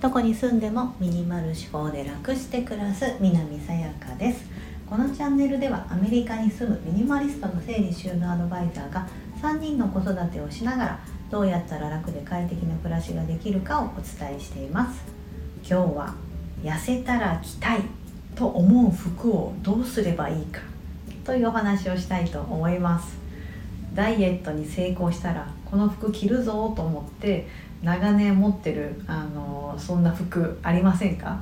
どこに住んでもミニマル思考で楽して暮らす南さやかです。このチャンネルではアメリカに住むミニマリストの整理収納アドバイザーが3人の子育てをしながらどうやったら楽で快適な暮らしができるかをお伝えしています。今日は痩せたら着たいと思う服をどうすればいいかというお話をしたいと思います。ダイエットに成功したらこの服着るぞと思って長年持ってるあのそんな服ありませんか？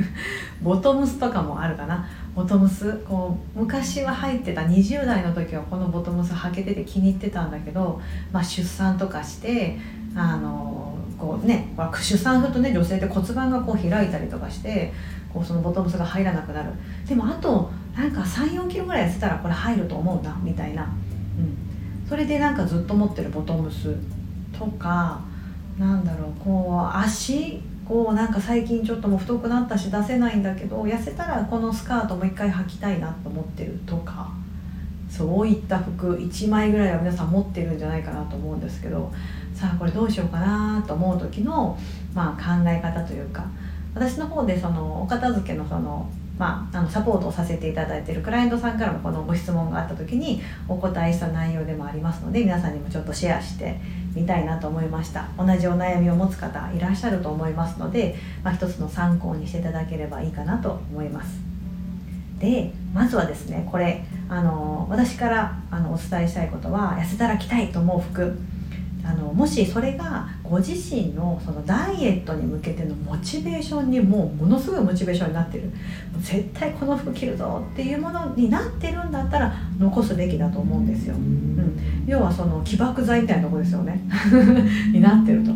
ボトムスとかもあるかな？ボトムス？こう昔は入ってた20代の時はこのボトムス履けてて気に入ってたんだけど、まあ、出産とかしてあのこうね出産するとね女性って骨盤がこう開いたりとかしてこうそのボトムスが入らなくなる。でもあとなんか3 4キロぐらい痩せたらこれ入ると思うなみたいな、うん、それでなんかずっと持ってるボトムスとかなんだろうこう足こうなんか最近ちょっともう太くなったし出せないんだけど痩せたらこのスカートもう一回履きたいなと思ってるとかそういった服1枚ぐらいは皆さん持ってるんじゃないかなと思うんですけどさあこれどうしようかなと思う時の、まあ、考え方というか私の方でそのお片付けのそのまあ、あのサポートをさせていただいているクライアントさんからもこのご質問があった時にお答えした内容でもありますので皆さんにもちょっとシェアしてみたいなと思いました。同じお悩みを持つ方いらっしゃると思いますので、まあ、一つの参考にしていただければいいかなと思います。でまずはですねこれあの私からあのお伝えしたいことは痩せたら着たいと思う服。あのもしそれがご自身のそのダイエットに向けてのモチベーションにもうものすごいモチベーションになってる。絶対この服着るぞっていうものになってるんだったら残すべきだと思うんですよ、うん、要はその起爆剤みたいなとこですよね。になってると。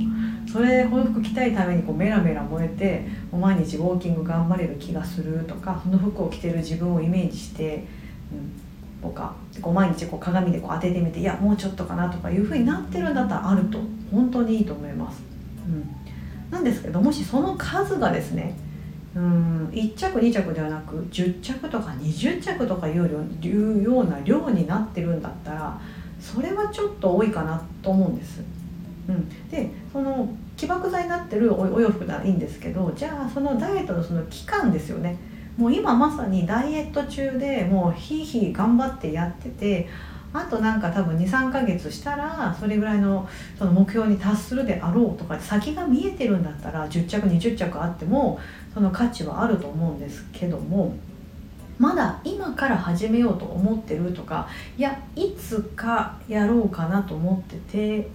それこの服着たいためにこうメラメラ燃えて毎日ウォーキング頑張れる気がするとかその服を着てる自分をイメージして、うん。とかこう毎日こう鏡でこう当ててみていやもうちょっとかなとかいうふうになってるんだったらあると本当にいいと思います。うん、なんですけどもしその数がですねうん1着2着ではなく10着とか20着とかいうような量になってるんだったらそれはちょっと多いかなと思うんです。うん、でその起爆剤になってるお洋服ならいいんですけどじゃあそのダイエットのその期間ですよねもう今まさにダイエット中でもうひいひい頑張ってやっててあとなんか多分23ヶ月したらそれぐらいのその目標に達するであろうとか先が見えてるんだったら10着20着あってもその価値はあると思うんですけどもまだ今から始めようと思ってるとかいやいつかやろうかなと思ってて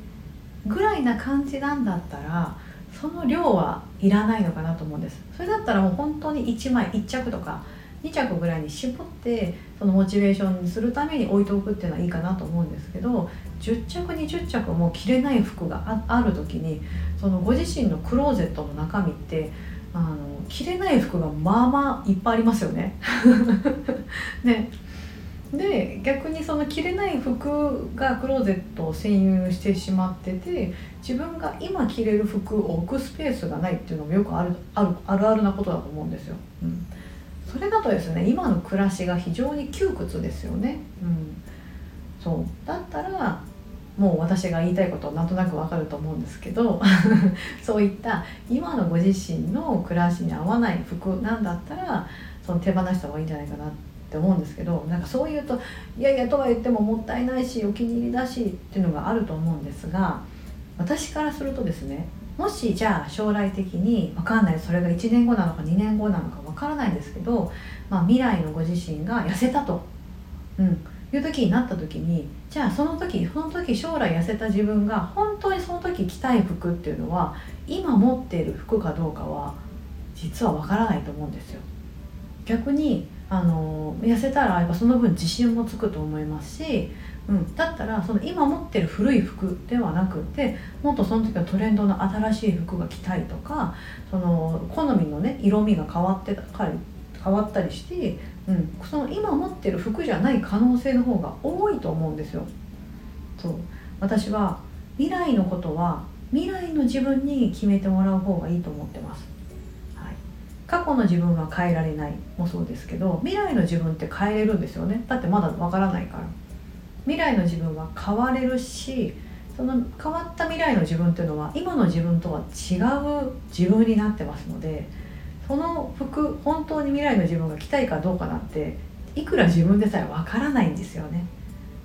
ぐらいな感じなんだったらその量はいらないのかなと思うんですそれだったらもう本当に1枚1着とか2着ぐらいに絞ってそのモチベーションにするために置いておくっていうのはいいかなと思うんですけど10着20着も着れない服がある時にそのご自身のクローゼットの中身ってあの着れない服がまあまあいっぱいありますよね。ねで逆にその着れない服がクローゼットを占有してしまってて自分が今着れる服を置くスペースがないっていうのもよくあるあるあるあるなことだと思うんですよ。うん、それだとですね今の暮らしが非常に窮屈ですよね。うん、そうだったらもう私が言いたいことなんとなくわかると思うんですけど そういった今のご自身の暮らしに合わない服なんだったらその手放した方がいいんじゃないかなってって思うんですけどなんかそう言うといやいやとは言ってももったいないしお気に入りだしっていうのがあると思うんですが私からするとですねもしじゃあ将来的に分かんないそれが1年後なのか2年後なのか分からないんですけど、まあ、未来のご自身が痩せたと、うん、いう時になった時にじゃあその時その時将来痩せた自分が本当にその時着たい服っていうのは今持っている服かどうかは実は分からないと思うんですよ。逆にあの痩せたらやっぱその分自信もつくと思いますし、うん、だったらその今持ってる古い服ではなくてもっとその時はトレンドの新しい服が着たいとかその好みのね色味が変わってたり変わったりして、うん、その今持ってる服じゃない可能性の方が多いと思うんですよ。そう私は未来のことは未来の自分に決めてもらう方がいいと思ってます。過去の自分は変えられないもそうですけど未来の自分って変えれるんですよね。だってまだわからないから。未来の自分は変われるしその変わった未来の自分っていうのは今の自分とは違う自分になってますのでその服本当に未来の自分が着たいかどうかなんていくら自分でさえわからないんですよね。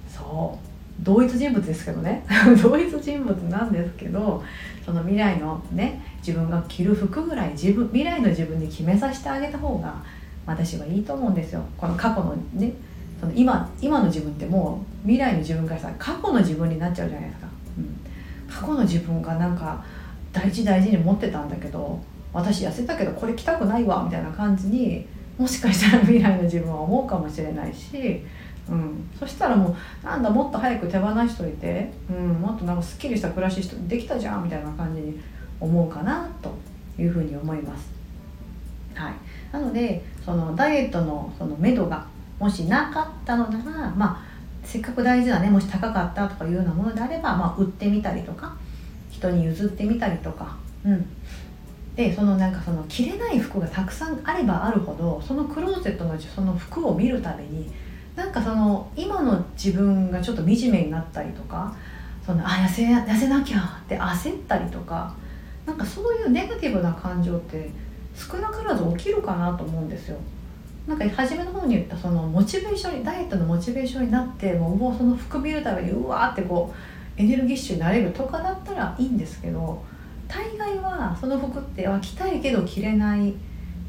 そう。同一人物ですけどね。同一人物なんですけどその未来のね自分が着る服ぐらい自分未来の自分に決めさせてあげた方が私はいいと思うんですよ。この過去のねその今今の自分ってもう未来の自分からさ過去の自分になっちゃうじゃないですか、うん、過去の自分がなんか大事大事に持ってたんだけど私痩せたけどこれ着たくないわみたいな感じにもしかしたら未来の自分は思うかもしれないしうん、そしたらもうなんだもっと早く手放しといて、うん、もっとなんかすっきりした暮らしできたじゃんみたいな感じに思うかなというふうに思います。はい、なのでそのダイエットのその目処がもしなかったのなら、まあ、せっかく大事だねもし高かったとかいうようなものであれば、まあ、売ってみたりとか人に譲ってみたりとか、うん、でそのなんかその着れない服がたくさんあればあるほどそのクローゼットのその服を見るたびになんかその今の自分がちょっと惨めになったりとかそのあ痩せ痩せなきゃって焦ったりとかなんかそういうネガティブな感情って少なからず起きるかなと思うんですよ。なんか初めの方に言ったそのモチベーションにダイエットのモチベーションになってもうその服見るためにうわーってこうエネルギッシュになれるとかだったらいいんですけど大概はその服っては着たいけど着れないっ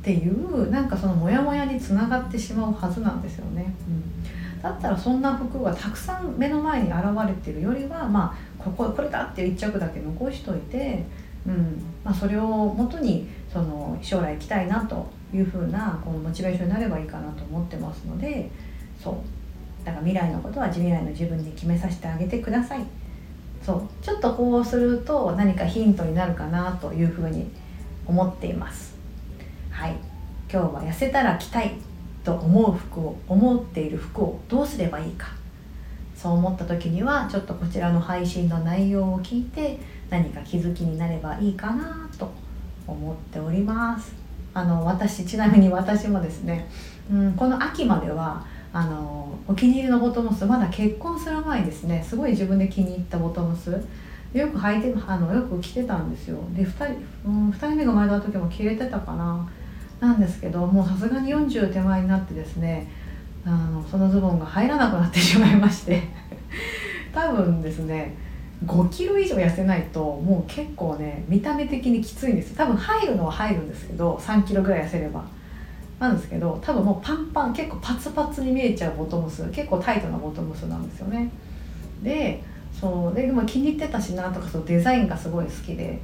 ていうなんかそのモヤモヤにつながってしまうはずなんですよね。うん、だったらそんな服がたくさん目の前に現れてるよりはまあこここれだっていう一着だけ残しといて、うん。まあ、それをもとにその将来着たいなというふうなこのモチベーションになればいいかなと思ってますのでそう。だから未来のことは未来の自分に決めさせてあげてください。そう。ちょっとこうすると何かヒントになるかなというふうに思っています。はい。今日は痩せたら着たいと思う服を思っている服をどうすればいいか。そう思った時にはちょっとこちらの配信の内容を聞いて何か気づきになればいいかなと思っております。あの私ちなみに私もですね、うん、この秋まではあのお気に入りのボトムスまだ結婚する前ですね。すごい自分で気に入ったボトムスよく履いてあのよく着てたんですよ。で2人,、うん、2人目が生まれた時も着れてたかな。なんですけどもうさすがに40手前になってですねあのそのズボンが入らなくなってしまいまして。多分ですね5キロ以上痩せないともう結構ね見た目的にきついんです多分入るのは入るんですけど3キロぐらい痩せれば。なんですけど多分もうパンパン結構パツパツに見えちゃうボトムス結構タイトなボトムスなんですよね。でそうでも気に入ってたしなとかそうデザインがすごい好きで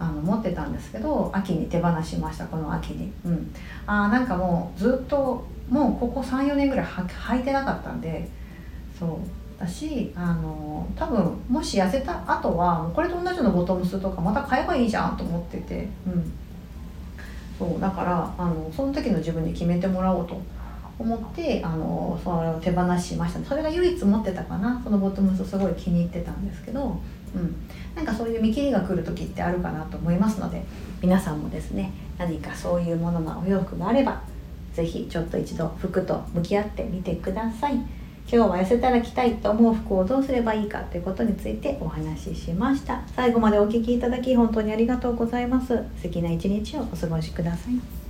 あの持ってたんですけど秋に手放しましたこの秋に、うん、あなんかもうずっともうここ34年ぐらい履いてなかったんでそう。だしあの多分もし痩せた後はこれと同じようなボトムスとかまた買えばいいじゃんと思ってて、うん、そうだからあのその時の自分に決めてもらおうと思ってあのそれを手放しました。それが唯一持ってたかな。そのボトムスすごい気に入ってたんですけどうん、なんかそういう見切りが来る時ってあるかなと思いますので皆さんもですね何かそういうものがお洋服があれば是非ちょっと一度服と向き合ってみてください。今日は痩せたら着たいと思う服をどうすればいいかということについてお話ししました。最後までお聴きいただき本当にありがとうございます。素敵な一日をお過ごしください。